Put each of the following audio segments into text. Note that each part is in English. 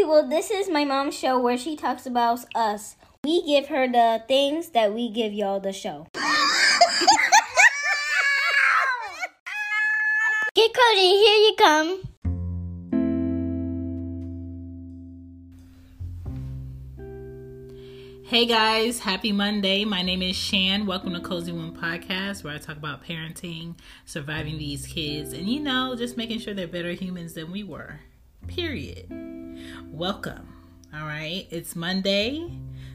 people, this is my mom's show where she talks about us. We give her the things that we give y'all the show. Get Cody, here you come. Hey guys, happy Monday. My name is Shan. Welcome to Cozy Womb Podcast, where I talk about parenting, surviving these kids, and you know, just making sure they're better humans than we were. Period. Welcome. All right, it's Monday.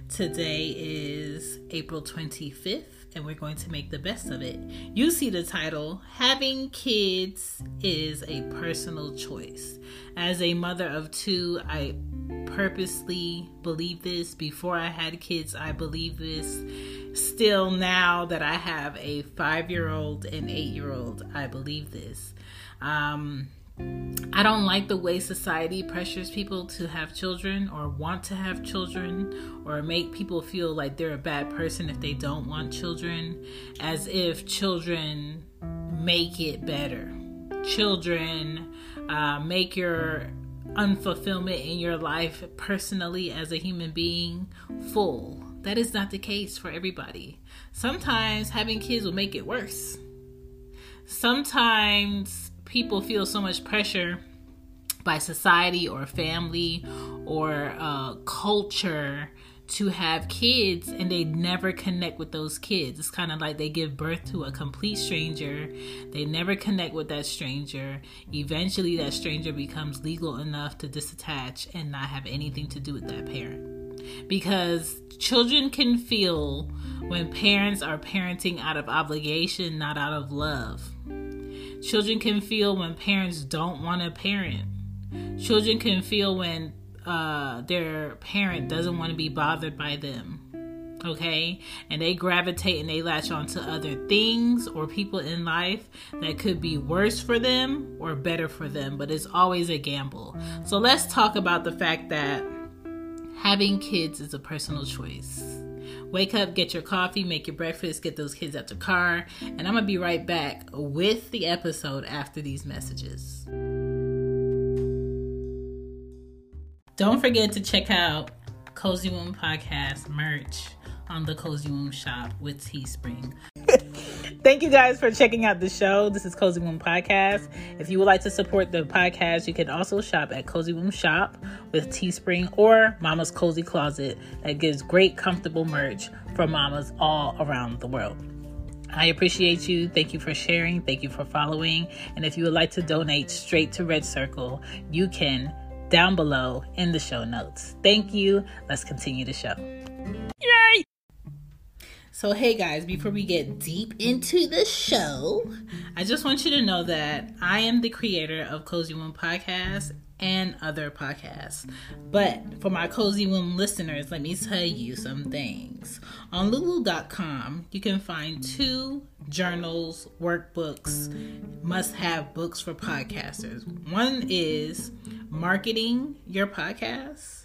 Today is April 25th, and we're going to make the best of it. You see the title Having Kids is a Personal Choice. As a mother of two, I purposely believe this. Before I had kids, I believe this. Still, now that I have a five year old and eight year old, I believe this. Um, I don't like the way society pressures people to have children or want to have children or make people feel like they're a bad person if they don't want children, as if children make it better. Children uh, make your unfulfillment in your life personally as a human being full. That is not the case for everybody. Sometimes having kids will make it worse. Sometimes people feel so much pressure by society or family or uh, culture to have kids and they never connect with those kids. It's kind of like they give birth to a complete stranger. They never connect with that stranger. Eventually, that stranger becomes legal enough to disattach and not have anything to do with that parent. Because children can feel when parents are parenting out of obligation, not out of love. Children can feel when parents don't want to parent. Children can feel when uh, their parent doesn't want to be bothered by them okay? And they gravitate and they latch on to other things or people in life that could be worse for them or better for them but it's always a gamble. So let's talk about the fact that having kids is a personal choice wake up get your coffee make your breakfast get those kids out the car and i'm gonna be right back with the episode after these messages. Don't forget to check out Cozy Womb Podcast merch on the Cozy Womb shop with Teespring. Thank you guys for checking out the show. This is Cozy Womb Podcast. If you would like to support the podcast, you can also shop at Cozy Womb Shop with Teespring or Mama's Cozy Closet that gives great, comfortable merch for mamas all around the world. I appreciate you. Thank you for sharing. Thank you for following. And if you would like to donate straight to Red Circle, you can down below in the show notes. Thank you. Let's continue the show. So, hey guys, before we get deep into the show, I just want you to know that I am the creator of Cozy Womb Podcast and other podcasts. But for my Cozy Womb listeners, let me tell you some things. On Lulu.com, you can find two journals, workbooks, must have books for podcasters. One is marketing your podcast.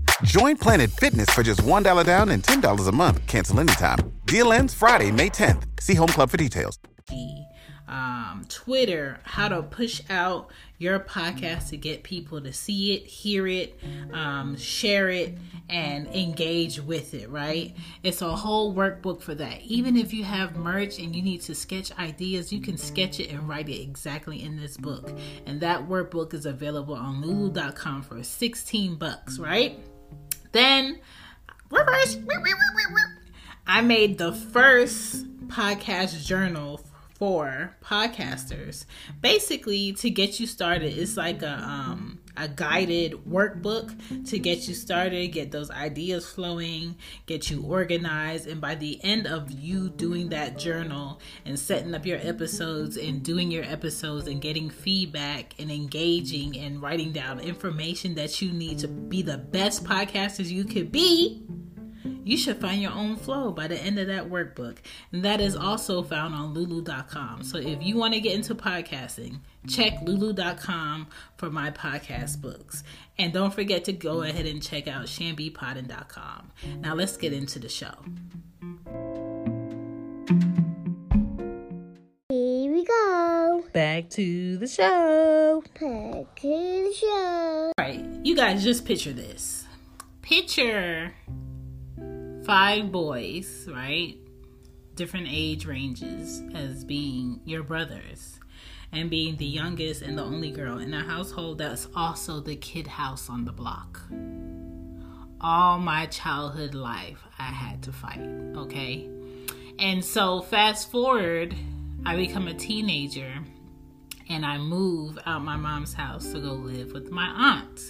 Join Planet Fitness for just $1 down and $10 a month. Cancel anytime. Deal ends Friday, May 10th. See Home Club for details. Um, Twitter, how to push out your podcast to get people to see it, hear it, um, share it, and engage with it, right? It's a whole workbook for that. Even if you have merch and you need to sketch ideas, you can sketch it and write it exactly in this book. And that workbook is available on lulu.com for 16 bucks, right? Then. I made the first podcast journal for podcasters basically to get you started it's like a um a guided workbook to get you started get those ideas flowing get you organized. And by the end of you doing that journal and setting up your episodes and doing your episodes and getting feedback and engaging and writing down information that you need to be the best podcasters you could be you should find your own flow by the end of that workbook. And that is also found on lulu.com. So if you want to get into podcasting, check lulu.com for my podcast books. And don't forget to go ahead and check out shambypodden.com. Now let's get into the show. Here we go. Back to the show. Back to the show. All right, you guys just picture this. Picture five boys, right? Different age ranges as being your brothers and being the youngest and the only girl in a household that's also the kid house on the block. All my childhood life, I had to fight, okay? And so, fast forward, I become a teenager and I move out my mom's house to go live with my aunt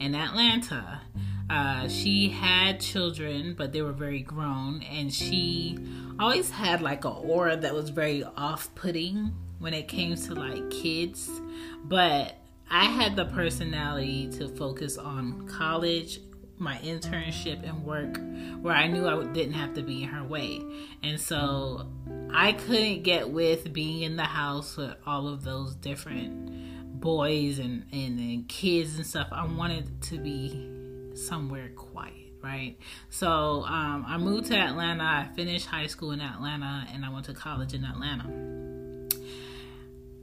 in Atlanta. Uh, she had children, but they were very grown, and she always had like an aura that was very off putting when it came to like kids. But I had the personality to focus on college, my internship, and work where I knew I didn't have to be in her way. And so I couldn't get with being in the house with all of those different boys and, and, and kids and stuff. I wanted to be somewhere quiet, right? So um, I moved to Atlanta. I finished high school in Atlanta and I went to college in Atlanta.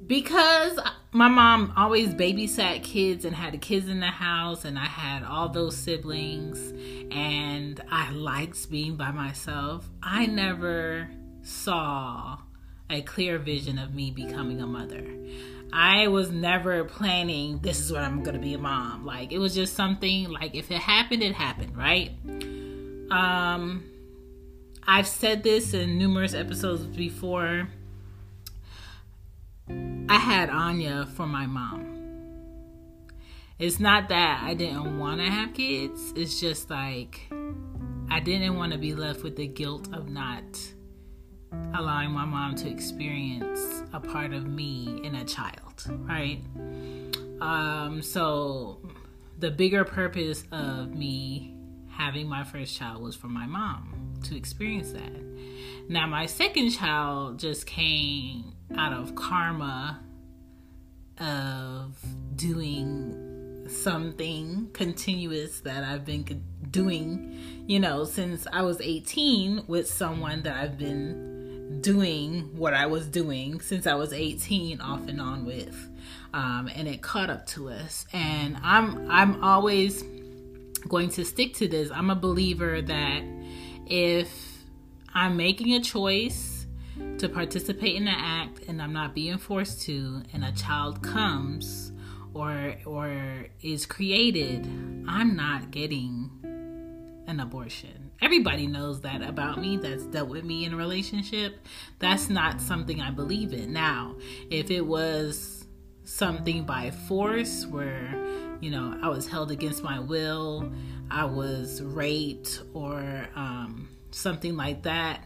Because my mom always babysat kids and had the kids in the house, and I had all those siblings, and I liked being by myself, I never saw a clear vision of me becoming a mother. I was never planning this is what I'm gonna be a mom. Like it was just something like if it happened, it happened, right? Um I've said this in numerous episodes before. I had Anya for my mom. It's not that I didn't want to have kids, it's just like I didn't want to be left with the guilt of not allowing my mom to experience a part of me in a child, right? Um, so the bigger purpose of me having my first child was for my mom to experience that. Now, my second child just came out of karma of doing something continuous that I've been doing, you know, since I was 18 with someone that I've been doing what I was doing since I was 18 off and on with. Um, and it caught up to us. And I'm I'm always going to stick to this. I'm a believer that if I'm making a choice to participate in an act and I'm not being forced to, and a child comes or or is created, I'm not getting an abortion everybody knows that about me that's dealt with me in a relationship. That's not something i believe in. Now if it was something by force where you know i was held against my will i was raped or um, something like that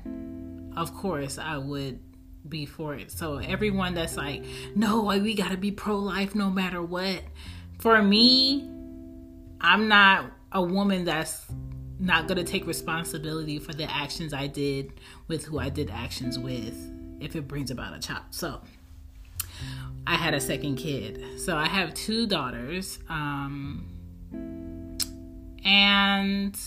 of course i would be for it. So everyone that's like no we gotta be pro-life no matter what? For me i'm not a woman that's not going to take responsibility for the actions I did with who I did actions with if it brings about a child. So I had a second kid. So I have two daughters. Um, and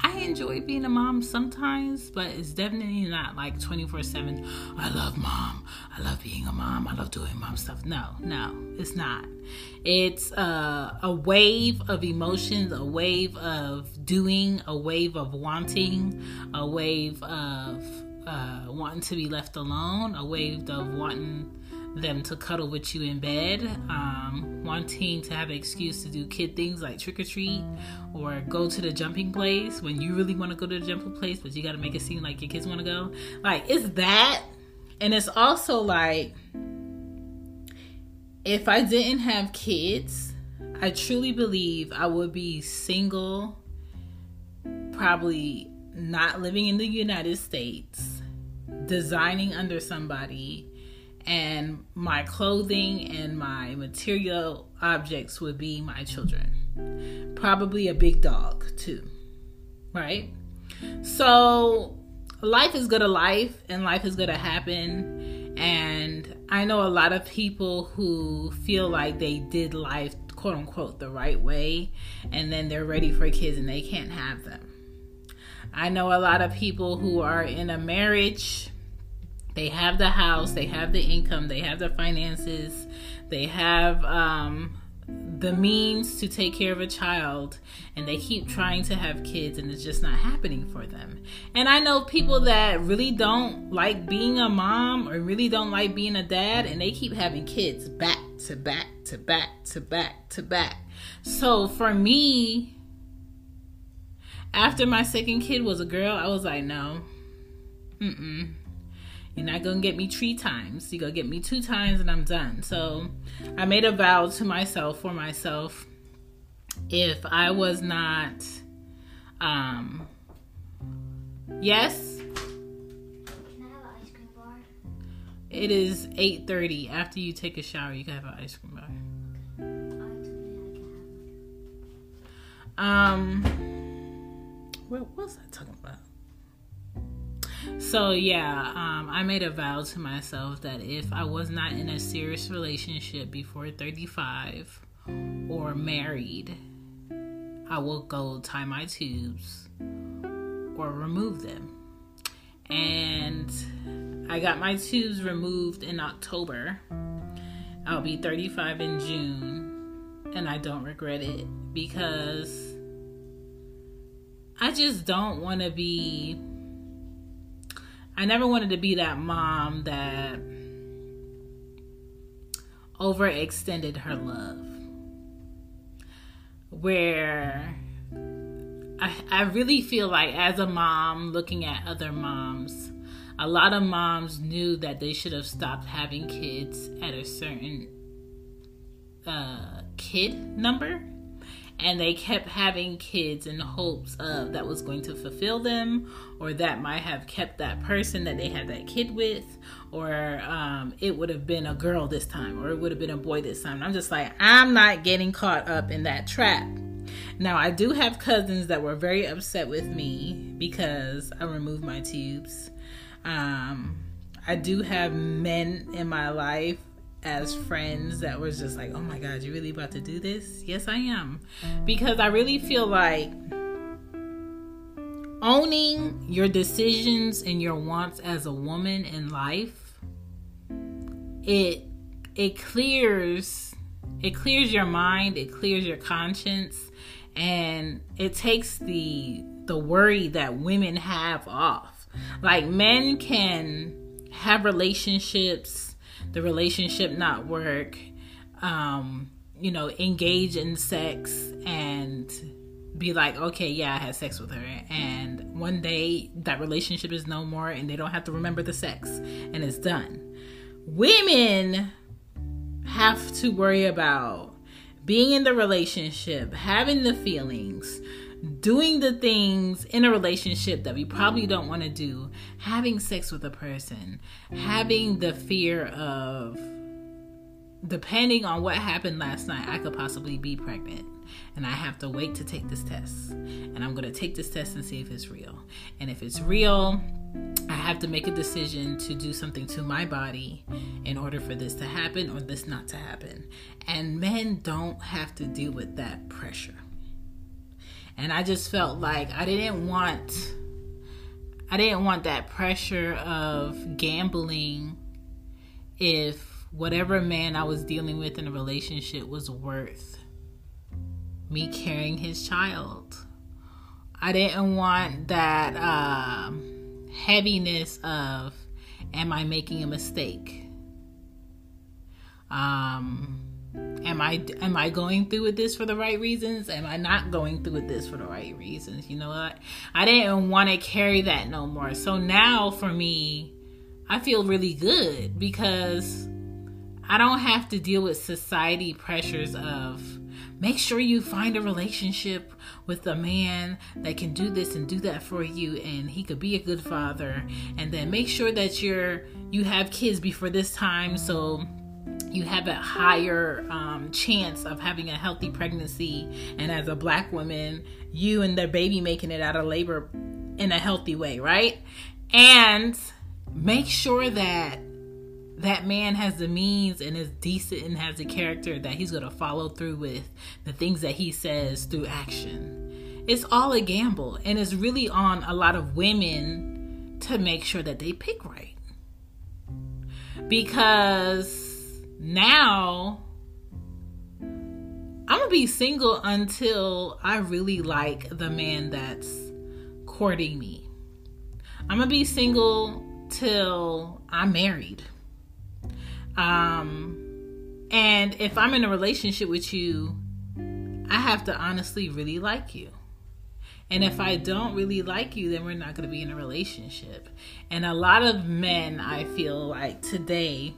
I enjoy being a mom sometimes, but it's definitely not like 24 7. I love mom. I love being a mom. I love doing mom stuff. No, no, it's not. It's uh, a wave of emotions, a wave of doing, a wave of wanting, a wave of uh, wanting to be left alone, a wave of wanting them to cuddle with you in bed, um, wanting to have an excuse to do kid things like trick or treat or go to the jumping place when you really want to go to the jumping place, but you got to make it seem like your kids want to go. Like, it's that. And it's also like, if I didn't have kids, I truly believe I would be single, probably not living in the United States, designing under somebody and my clothing and my material objects would be my children. Probably a big dog, too. Right? So, life is gonna life, and life is to happen. And I know a lot of people who feel like they did life, quote unquote, the right way, and then they're ready for kids and they can't have them. I know a lot of people who are in a marriage they have the house, they have the income, they have the finances, they have um, the means to take care of a child, and they keep trying to have kids, and it's just not happening for them. And I know people that really don't like being a mom or really don't like being a dad, and they keep having kids back to back to back to back to back. So for me, after my second kid was a girl, I was like, no, mm mm you're not gonna get me three times. You're gonna get me two times and I'm done. So I made a vow to myself for myself. If I was not um yes. Can I have an ice cream bar? It is 8:30. After you take a shower, you can have an ice cream bar. Um, what was I talking about? So yeah, um, I made a vow to myself that if I was not in a serious relationship before 35 or married, I will go tie my tubes or remove them. And I got my tubes removed in October. I'll be 35 in June, and I don't regret it because I just don't want to be I never wanted to be that mom that overextended her love. Where I, I really feel like, as a mom, looking at other moms, a lot of moms knew that they should have stopped having kids at a certain uh, kid number and they kept having kids in hopes of that was going to fulfill them or that might have kept that person that they had that kid with or um, it would have been a girl this time or it would have been a boy this time. I'm just like i'm not getting caught up in that trap. Now i do have cousins that were very upset with me because i removed my tubes. Um, i do have men in my life as friends that was just like, oh my God, you really about to do this? Yes, I am. Because I really feel like owning your decisions and your wants as a woman in life, it it clears it clears your mind, it clears your conscience, and it takes the the worry that women have off. Like men can have relationships the relationship not work, um, you know, engage in sex and be like, okay, yeah, I had sex with her. And one day that relationship is no more and they don't have to remember the sex and it's done. Women have to worry about being in the relationship, having the feelings, doing the things in a relationship that we probably don't want to do, having sex with a person, having the fear of depending on what happened last night, I could possibly be pregnant. And I have to wait to take this test. And I'm going to take this test and see if it's real. And if it's real, I have to make a decision to do something to my body in order for this to happen or this not to happen. And men don't have to deal with that pressure. And I just felt like I didn't want I didn't want that pressure of gambling if whatever man I was dealing with in a relationship was worth me carrying his child. I didn't want that uh, heaviness of, am I making a mistake? Um, am I am I going through with this for the right reasons? Am I not going through with this for the right reasons? You know what? I didn't want to carry that no more. So now for me, I feel really good because I don't have to deal with society pressures of make sure you find a relationship with a man that can do this and do that for you and he could be a good father and then make sure that you're you have kids before this time so you have a higher um, chance of having a healthy pregnancy and as a black woman you and the baby making it out of labor in a healthy way right and make sure that that man has the means and is decent and has the character that he's going to follow through with the things that he says through action. It's all a gamble, and it's really on a lot of women to make sure that they pick right. Because now I'm to be single until I really like the man that's courting me. I'm to be single till I'm married um, and if I'm in a relationship with you, I have to honestly really like you. And if I don't really like you, then we're not going to be in a relationship. And a lot of men, I feel like today,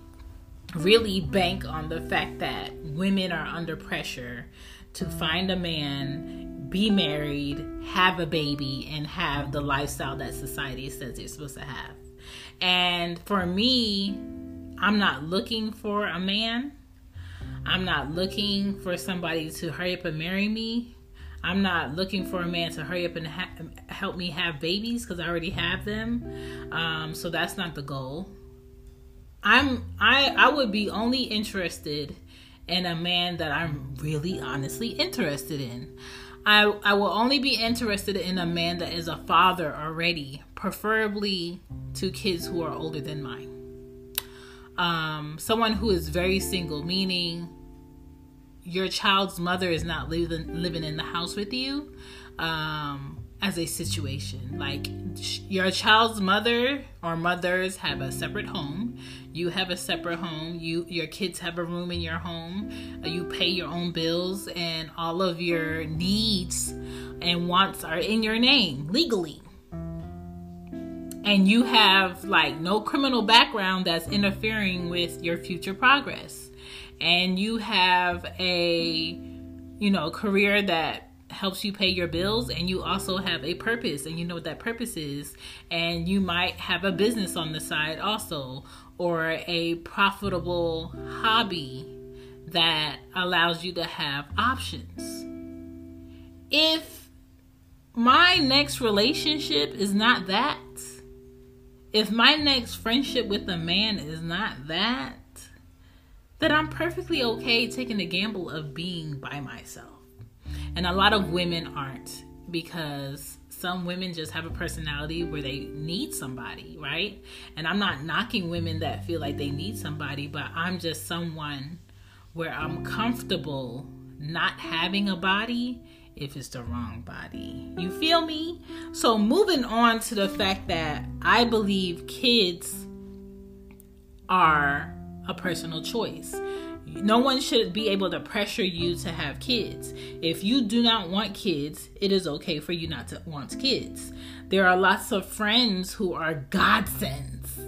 really bank on the fact that women are under pressure to find a man, be married, have a baby, and have the lifestyle that society says they're supposed to have. And for me, I'm not looking for a man. I'm not looking for somebody to hurry up and marry me. I'm not looking for a man to hurry up and ha- help me have babies because I already have them. Um, so that's not the goal. I'm I I would be only interested in a man that I'm really honestly interested in. I I will only be interested in a man that is a father already, preferably to kids who are older than mine um, someone who is very single, meaning your child's mother is not living living in the house with you um, as a situation. Like your child's mother or mothers have a separate home. You have a separate home. You your kids have a room in your home. Uh, you pay your own bills, and all of your needs and wants are in your name legally and you have like no criminal background that's interfering with your future progress and you have a you know career that helps you pay your bills and you also have a purpose and you know what that purpose is and you might have a business on the side also or a profitable hobby that allows you to have options if my next relationship is not that if my next friendship with a man is not that, then I'm perfectly okay taking the gamble of being by myself. And a lot of women aren't because some women just have a personality where they need somebody, right? And I'm not knocking women that feel like they need somebody, but I'm just someone where I'm comfortable not having a body if it's the wrong body. You feel me? So, moving on to the fact that I believe kids are a personal choice. No one should be able to pressure you to have kids. If you do not want kids, it is okay for you not to want kids. There are lots of friends who are godsends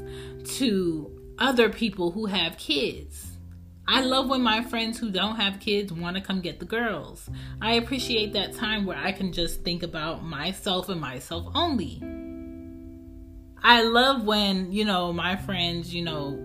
to other people who have kids I love when my friends who don't have kids want to come get the girls. I appreciate that time where I can just think about myself and myself only. I love when, you know, my friends, you know,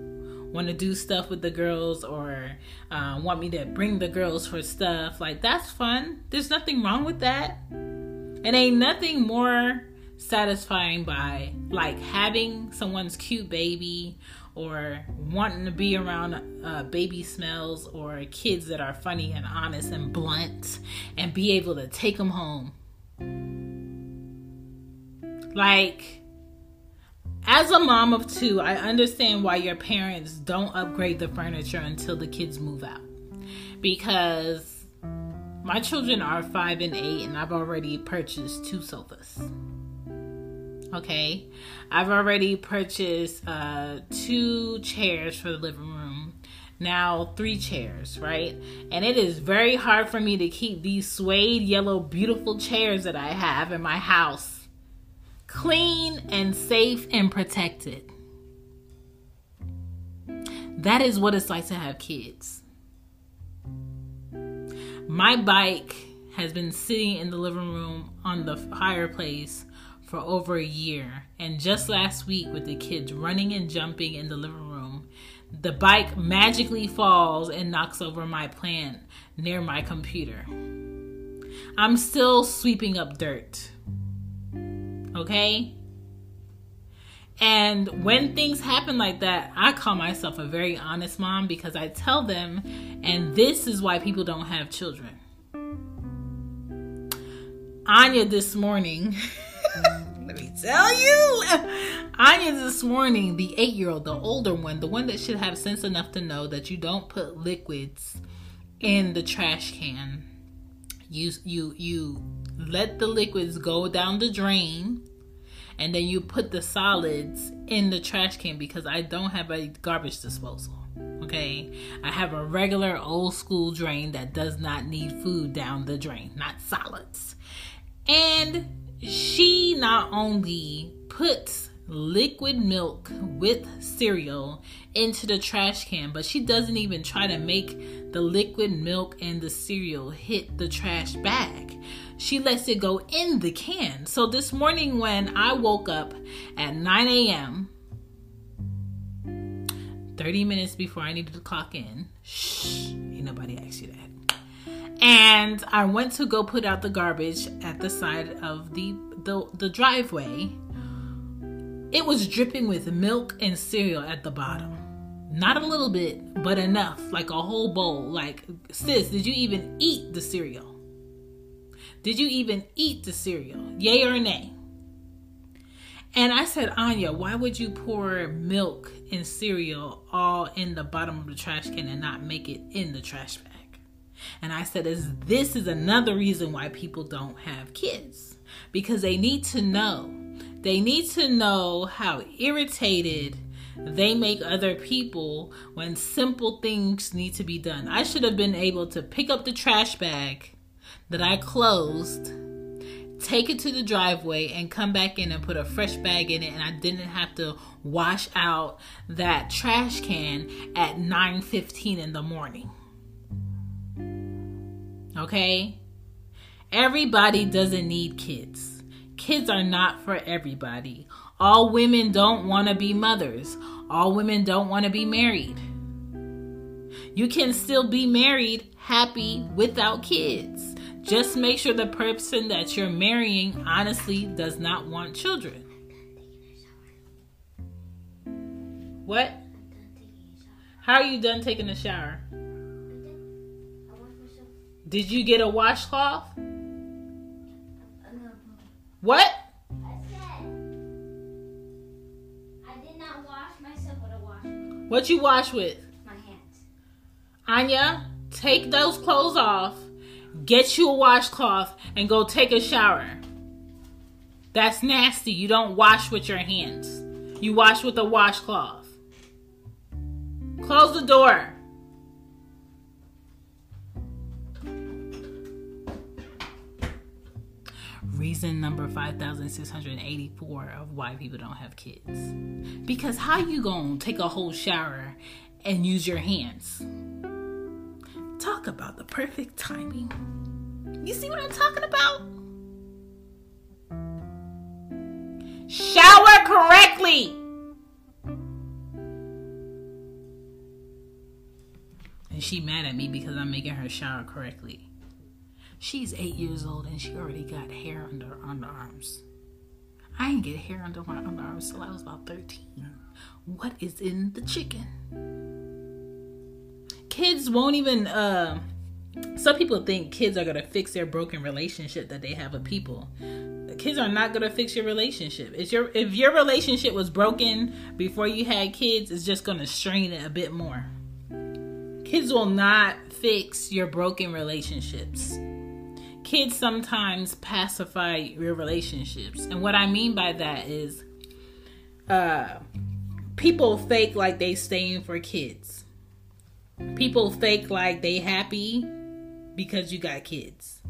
want to do stuff with the girls or uh, want me to bring the girls for stuff. Like, that's fun. There's nothing wrong with that. And ain't nothing more satisfying by like having someone's cute baby or wanting to be around uh, baby smells or kids that are funny and honest and blunt and be able to take them home. Like, as a mom of two, I understand why your parents don't upgrade the furniture until the kids move out. Because my children are five and eight, and I've already purchased two sofas. Okay, I've already purchased uh, two chairs for the living room. now three chairs, right? And it is very hard for me to keep these suede yellow beautiful chairs that I have in my house clean and safe and protected. That is what it's like to have kids. My bike has been sitting in the living room on the fireplace for over a year. And just last week, with the kids running and jumping in the living room, the bike magically falls and knocks over my plant near my computer. I'm still sweeping up dirt. Okay? And when things happen like that, I call myself a very honest mom because I tell them, and this is why people don't have children. Anya this morning, let me tell you, Anya this morning, the eight year old, the older one, the one that should have sense enough to know that you don't put liquids in the trash can. You you you let the liquids go down the drain and then you put the solids in the trash can because I don't have a garbage disposal. Okay, I have a regular old school drain that does not need food down the drain, not solids. And she not only puts liquid milk with cereal into the trash can, but she doesn't even try to make the liquid milk and the cereal hit the trash bag she lets it go in the can. So this morning, when I woke up at 9 a.m., 30 minutes before I needed to clock in, shh, ain't nobody asked you that. And I went to go put out the garbage at the side of the, the, the driveway. It was dripping with milk and cereal at the bottom. Not a little bit, but enough, like a whole bowl. Like, sis, did you even eat the cereal? Did you even eat the cereal? Yay or nay? And I said, Anya, why would you pour milk and cereal all in the bottom of the trash can and not make it in the trash bag? And I said, is this is another reason why people don't have kids. Because they need to know. They need to know how irritated they make other people when simple things need to be done. I should have been able to pick up the trash bag that I closed, take it to the driveway, and come back in and put a fresh bag in it, and I didn't have to wash out that trash can at 9:15 in the morning. Okay? Everybody doesn't need kids. Kids are not for everybody. All women don't want to be mothers. All women don't want to be married. You can still be married happy without kids. Just make sure the person that you're marrying honestly does not want children. What? How are you done taking a shower? Did you get a washcloth? What? What you wash with? My hands. Anya, take those clothes off Get you a washcloth and go take a shower. That's nasty. You don't wash with your hands. You wash with a washcloth. Close the door. Reason number 5684 of why people don't have kids. Because how you going to take a whole shower and use your hands? Talk about the perfect timing. You see what I'm talking about? Shower correctly. And she mad at me because I'm making her shower correctly. She's eight years old and she already got hair under her underarms. I didn't get hair under my underarms till I was about 13. What is in the chicken? Kids won't even uh some people think kids are gonna fix their broken relationship that they have with people. Kids are not gonna fix your relationship. If your if your relationship was broken before you had kids it's just gonna strain it a bit more. Kids will not fix your broken relationships. Kids sometimes pacify your relationships. And what i mean by that is uh people fake like they staying for kids people fake like they happy because you got kids.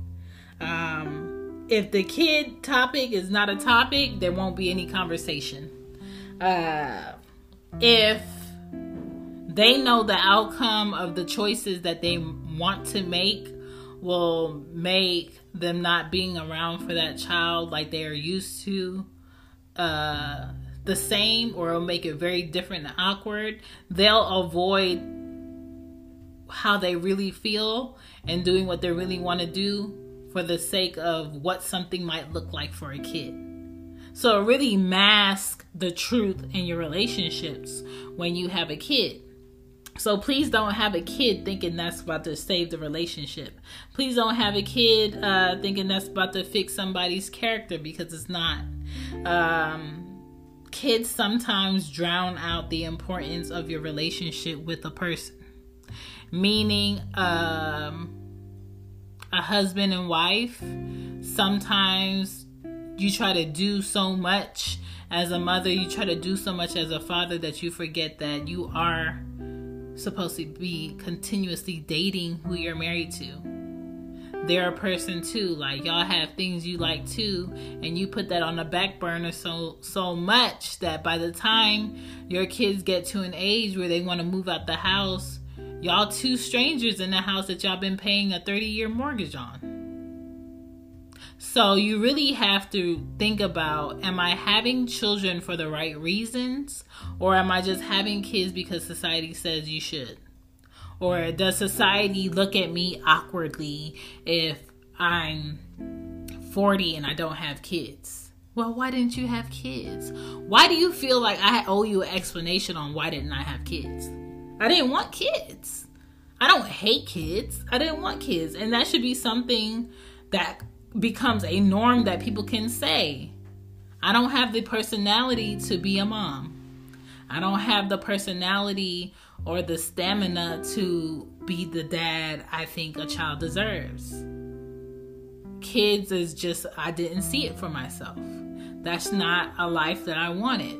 Um, if the kid topic is not a topic, there won't be any conversation. Uh, if they know the outcome of the choices that they want to make will make them not being around for that child like they are used to uh, the same or it'll make it very different and awkward, they'll avoid how they really feel and doing what they really want to do for the sake of what something might look like for a kid. So really masks the truth in your relationships when you have a kid. So please don't have a kid thinking that's about to save the relationship. Please don't have a kid uh, thinking that's about to fix somebody's character because it's not. Um, kids sometimes drown out the importance of your relationship with a person. Meaning, um, a husband and wife, sometimes you try to do so much as a mother, you try to do so much as a father that you forget that you are supposed to be continuously dating who you're married to. They're a person too. Like y'all have things you like too, and you put that on the back burner so so much that by the time your kids get to an age where they want to move out the house, y'all two strangers in the house that y'all been paying a 30 year mortgage on. So you really have to think about am I having children for the right reasons or am I just having kids because society says you should? Or does society look at me awkwardly if I'm 40 and I don't have kids? Well, why didn't you have kids? Why do you feel like I owe you an explanation on why didn't I have kids? I didn't want kids. I don't hate kids. I didn't want kids. And that should be something that becomes a norm that people can say. I don't have the personality to be a mom. I don't have the personality or the stamina to be the dad I think a child deserves. Kids is just, I didn't see it for myself. That's not a life that I wanted.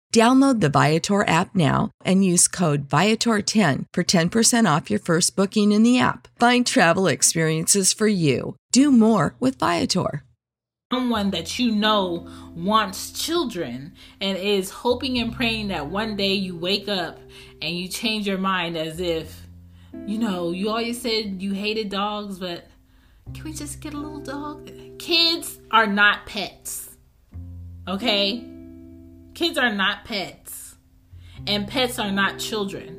Download the Viator app now and use code Viator10 for 10% off your first booking in the app. Find travel experiences for you. Do more with Viator. someone that you know wants children and is hoping and praying that one day you wake up and you change your mind as if, you know, you always said you hated dogs, but can we just get a little dog? Kids are not pets. Okay? Kids are not pets. And pets are not children.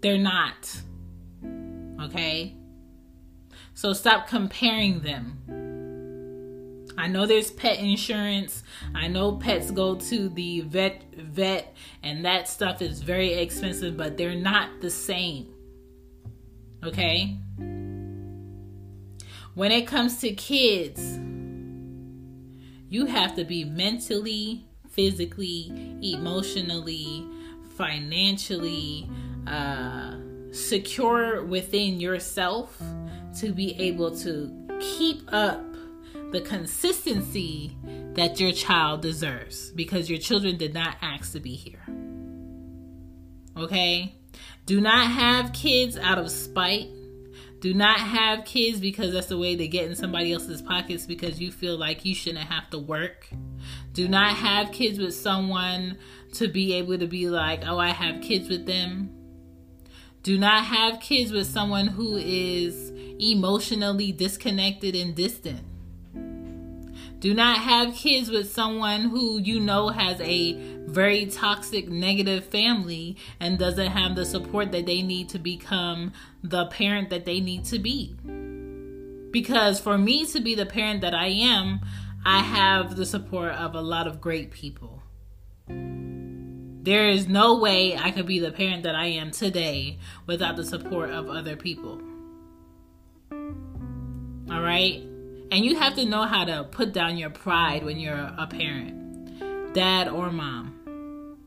They're not. Okay? So stop comparing them. I know there's pet insurance. I know pets go to the vet vet and that stuff is very expensive, but they're not the same. Okay? When it comes to kids, you have to be mentally, physically, emotionally, financially uh, secure within yourself to be able to keep up the consistency that your child deserves because your children did not ask to be here. Okay? Do not have kids out of spite. Do not have kids because that's the way they get in somebody else's pockets because you feel like you shouldn't have to work. Do not have kids with someone to be able to be like, oh, I have kids with them. Do not have kids with someone who is emotionally disconnected and distant. Do not have kids with someone who you know has a very toxic, negative family and doesn't have the support that they need to become the parent that they need to be. Because for me to be the parent that I am, I have the support of a lot of great people. There is no way I could be the parent that I am today without the support of other people. All right? And you have to know how to put down your pride when you're a parent, dad or mom.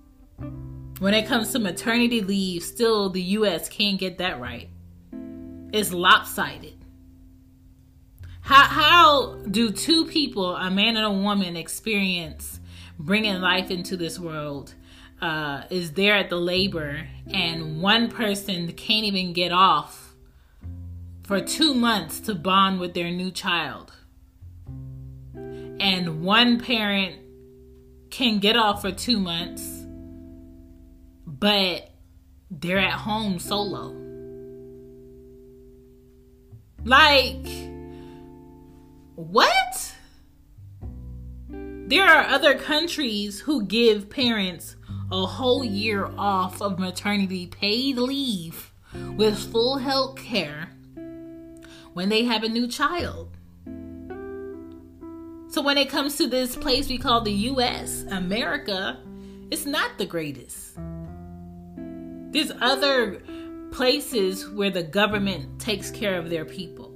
When it comes to maternity leave, still the US can't get that right. It's lopsided. How, how do two people, a man and a woman, experience bringing life into this world? Uh, is there at the labor, and one person can't even get off for two months to bond with their new child and one parent can get off for two months, but they're at home solo. Like, what? There are other countries who give parents a whole year off of maternity paid leave with full health care when they have a new child. So when it comes to this place we call the US, America, it's not the greatest. There's other places where the government takes care of their people.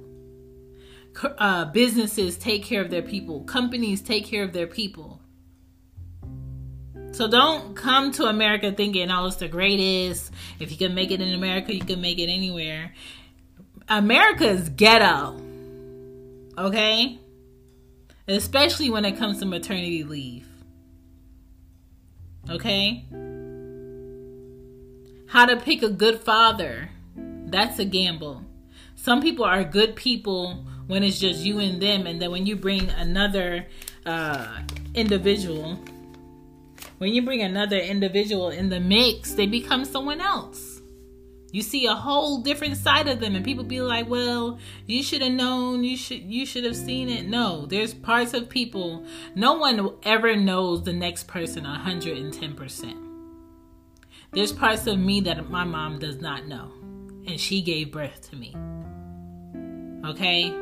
Uh, businesses take care of their people. Companies take care of their people. So don't come to America thinking, oh, it's the greatest. If you can make it in America, you can make it anywhere. America's ghetto. Okay? Especially when it comes to maternity leave. Okay? How to pick a good father. That's a gamble. Some people are good people when it's just you and them, and then when you bring another uh, individual, when you bring another individual in the mix, they become someone else. You see a whole different side of them and people be like, "Well, you should have known, you should you should have seen it." No, there's parts of people no one ever knows the next person 110%. There's parts of me that my mom does not know and she gave birth to me. Okay?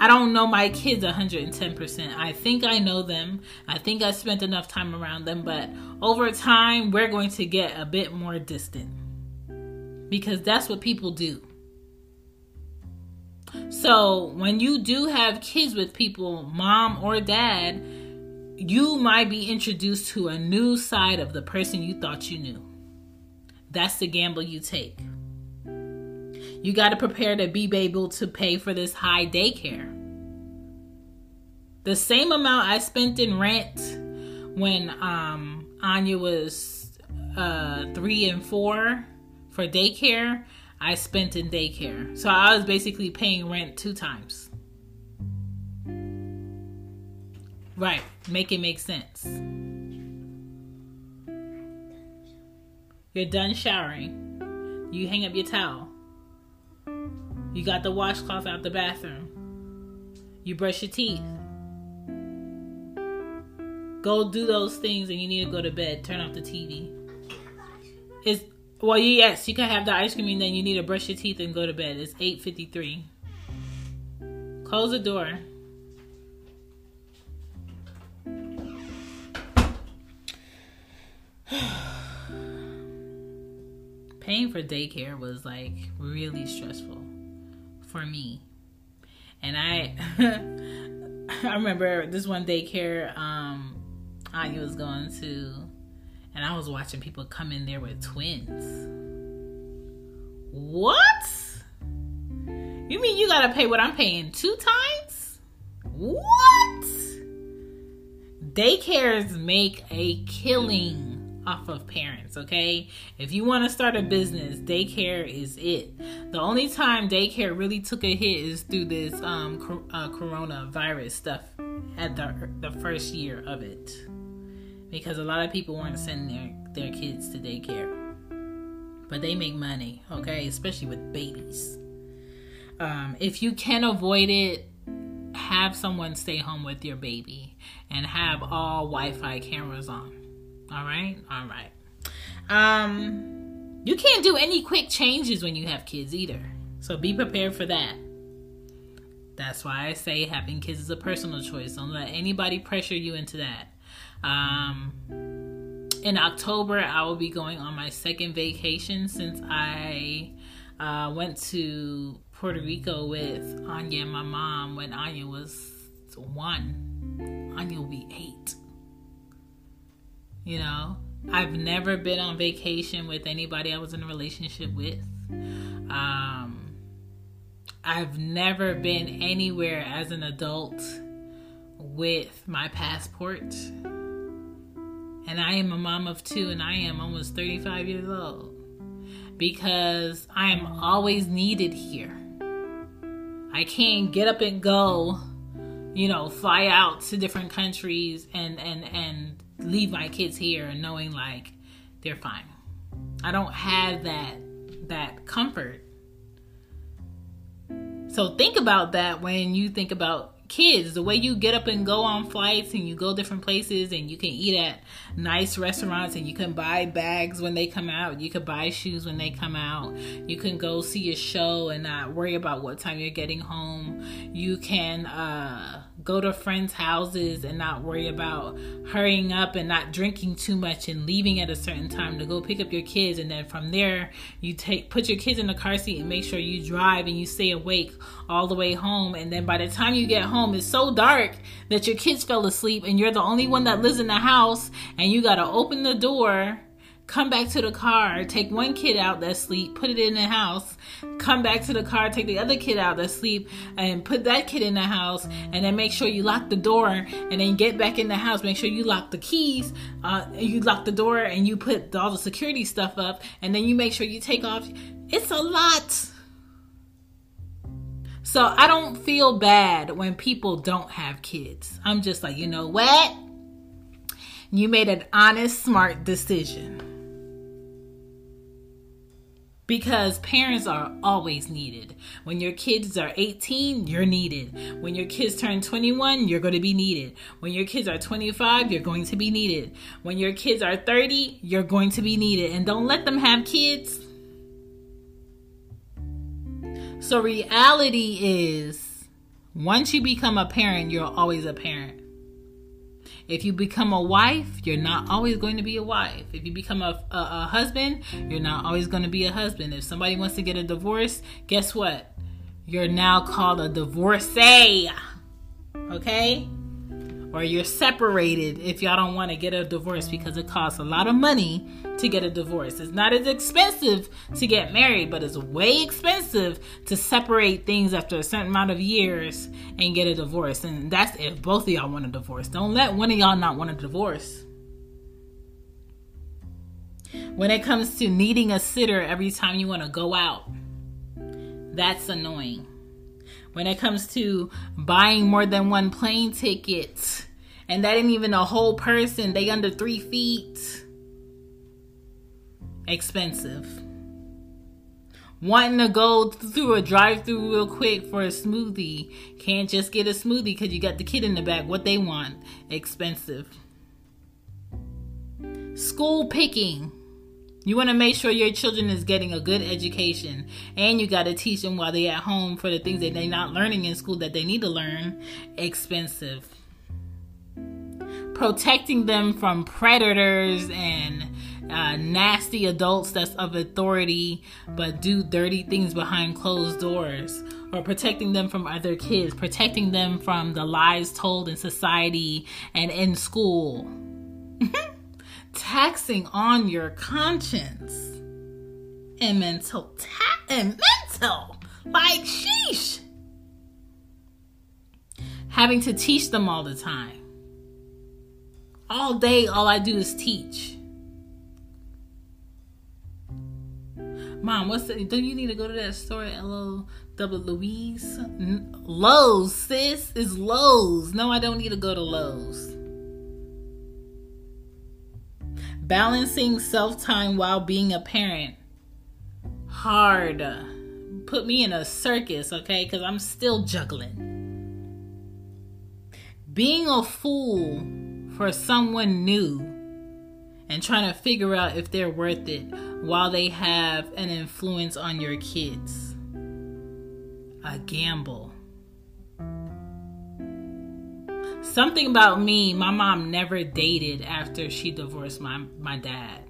I don't know my kids 110%. I think I know them. I think I spent enough time around them, but over time, we're going to get a bit more distant because that's what people do. So, when you do have kids with people, mom or dad, you might be introduced to a new side of the person you thought you knew. That's the gamble you take. You got to prepare to be able to pay for this high daycare. The same amount I spent in rent when um, Anya was uh, three and four for daycare, I spent in daycare. So I was basically paying rent two times. Right, make it make sense. You're done showering. You hang up your towel. You got the washcloth out the bathroom. You brush your teeth. Go do those things and you need to go to bed. Turn off the TV. It's well, yes, you can have the ice cream and then you need to brush your teeth and go to bed. It's 8:53. Close the door. Paying for daycare was like really stressful for me. And I I remember this one daycare um Anya was going to and I was watching people come in there with twins. What? You mean you gotta pay what I'm paying two times? What? daycares make a killing off of parents, okay? If you want to start a business, daycare is it. The only time daycare really took a hit is through this um, uh, coronavirus stuff at the, the first year of it. Because a lot of people weren't sending their, their kids to daycare. But they make money, okay? Especially with babies. Um, if you can avoid it, have someone stay home with your baby and have all Wi-Fi cameras on. All right, all right. Um, you can't do any quick changes when you have kids either, so be prepared for that. That's why I say having kids is a personal choice. Don't let anybody pressure you into that. Um, in October, I will be going on my second vacation since I uh, went to Puerto Rico with Anya and my mom when Anya was one. Anya will be eight. You know, I've never been on vacation with anybody I was in a relationship with. Um, I've never been anywhere as an adult with my passport. And I am a mom of two, and I am almost 35 years old because I am always needed here. I can't get up and go, you know, fly out to different countries and and and leave my kids here knowing like they're fine. I don't have that that comfort. So think about that when you think about kids the way you get up and go on flights and you go different places and you can eat at nice restaurants and you can buy bags when they come out. You can buy shoes when they come out. You can go see a show and not worry about what time you're getting home. You can uh go to friends' houses and not worry about hurrying up and not drinking too much and leaving at a certain time to go pick up your kids. And then from there you take put your kids in the car seat and make sure you drive and you stay awake all the way home. And then by the time you get home it's so dark that your kids fell asleep and you're the only one that lives in the house and you got to open the door come back to the car, take one kid out that's sleep, put it in the house, come back to the car, take the other kid out that's sleep, and put that kid in the house, and then make sure you lock the door, and then get back in the house, make sure you lock the keys, uh, you lock the door, and you put all the security stuff up, and then you make sure you take off. It's a lot. So I don't feel bad when people don't have kids. I'm just like, you know what? You made an honest, smart decision because parents are always needed. When your kids are 18, you're needed. When your kids turn 21, you're going to be needed. When your kids are 25, you're going to be needed. When your kids are 30, you're going to be needed. And don't let them have kids. So, reality is once you become a parent, you're always a parent. If you become a wife, you're not always going to be a wife. If you become a, a, a husband, you're not always going to be a husband. If somebody wants to get a divorce, guess what? You're now called a divorcee. Okay? Or you're separated if y'all don't want to get a divorce because it costs a lot of money to get a divorce. It's not as expensive to get married, but it's way expensive to separate things after a certain amount of years and get a divorce. And that's if both of y'all want a divorce. Don't let one of y'all not want a divorce. When it comes to needing a sitter every time you want to go out, that's annoying when it comes to buying more than one plane ticket. And that ain't even a whole person, they under three feet. Expensive. Wanting to go through a drive through real quick for a smoothie. Can't just get a smoothie because you got the kid in the back. What they want. Expensive. School picking you want to make sure your children is getting a good education and you got to teach them while they're at home for the things that they're not learning in school that they need to learn. Expensive. Protecting them from predators and uh, nasty adults that's of authority but do dirty things behind closed doors or protecting them from other kids, protecting them from the lies told in society and in school. taxing on your conscience and mental ta- and mental like sheesh having to teach them all the time all day, all I do is teach. Mom, what's the? Do you need to go to that store at L Double Louise? Lowe's, sis, is Lowe's. No, I don't need to go to Lowe's. Balancing self time while being a parent. Hard. Put me in a circus, okay? Because I'm still juggling. Being a fool for someone new and trying to figure out if they're worth it while they have an influence on your kids. A gamble. Something about me, my mom never dated after she divorced my, my dad.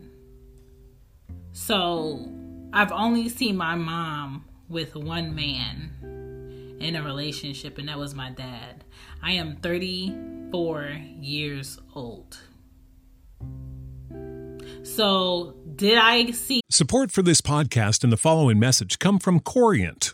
So I've only seen my mom with one man in a relationship, and that was my dad. I am 34 years old. So, did I see Support for this podcast and the following message come from Corient.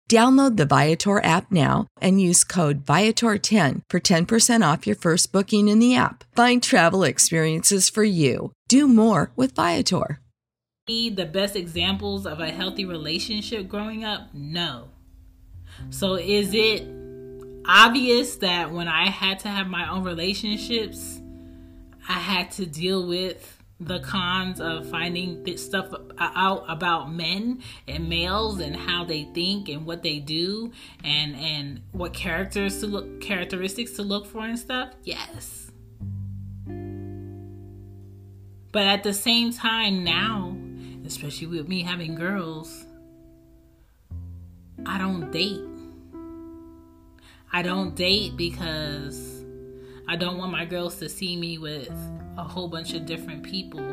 Download the Viator app now and use code Viator10 for 10% off your first booking in the app. Find travel experiences for you. Do more with Viator. the best examples of a healthy relationship growing up? No. So is it obvious that when I had to have my own relationships, I had to deal with the cons of finding this stuff out about men and males and how they think and what they do and and what characters to look characteristics to look for and stuff? Yes. But at the same time now especially with me having girls i don't date. I don't date because i don't want my girls to see me with a whole bunch of different people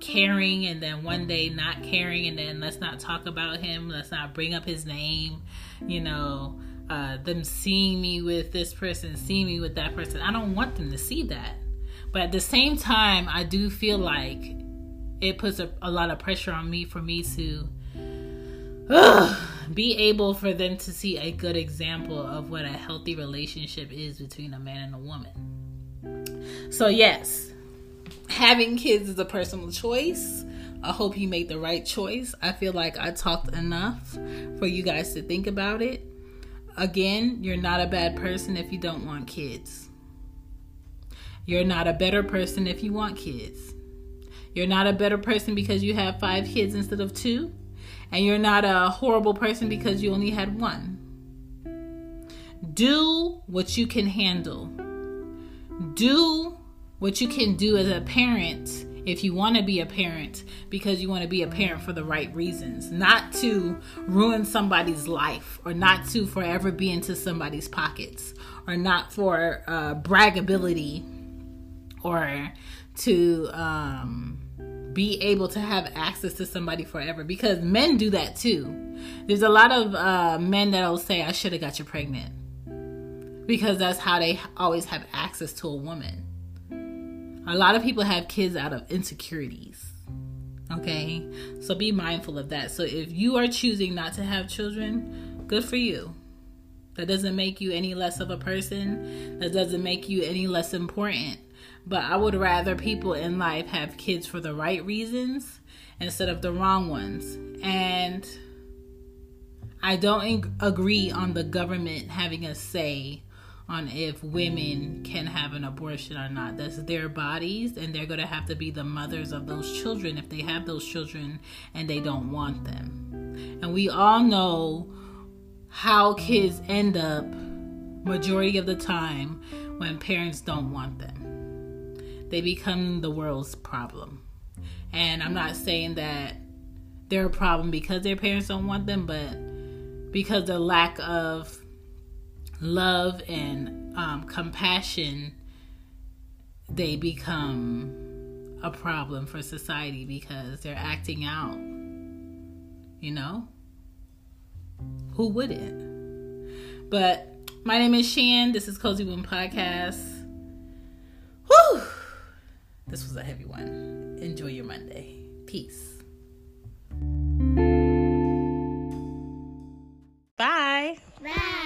caring and then one day not caring and then let's not talk about him let's not bring up his name you know uh, them seeing me with this person seeing me with that person. I don't want them to see that. But at the same time i do feel like it puts a, a lot of pressure on me for me to be able for them to see a good example of what a healthy relationship is between a man and a woman so, yes, having kids is a personal choice. I hope you made the right choice. I feel like I talked enough for you guys to think about it. Again, you're not a bad person if you don't want kids. You're not a better person if you want kids. You're not a better person because you have five kids instead of two. And you're not a horrible person because you only had one. Do what you can handle do what you can do as a parent if you want to be a parent because you want to be a parent for the right reasons, not to ruin somebody's life or not to forever be into somebody's pockets or not for uh, bragability or to um, be able to have access to somebody forever because men do that too. There's a lot of uh, men that'll say, I should have got you pregnant because that's how they always have access to a woman. A lot of people have kids out of insecurities. Okay? So be mindful of that. So if you are choosing not to have children, good for you. That doesn't make you any less of a person. That doesn't make you any less important. But I would rather people in life have kids for the right reasons instead of the wrong ones. And I don't agree on the government having a say on if women can have an abortion or not. That's their bodies, and they're going to have to be the mothers of those children if they have those children and they don't want them. And we all know how kids end up majority of the time when parents don't want them. They become the world's problem. And I'm not saying that they're a problem because their parents don't want them, but because the lack of love and um, compassion, they become a problem for society because they're acting out. You know? Who wouldn't? But my name is Shan. This is Cozy One Podcast. Whew! This was a heavy one. Enjoy your Monday. Peace. Bye. Bye.